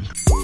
mind.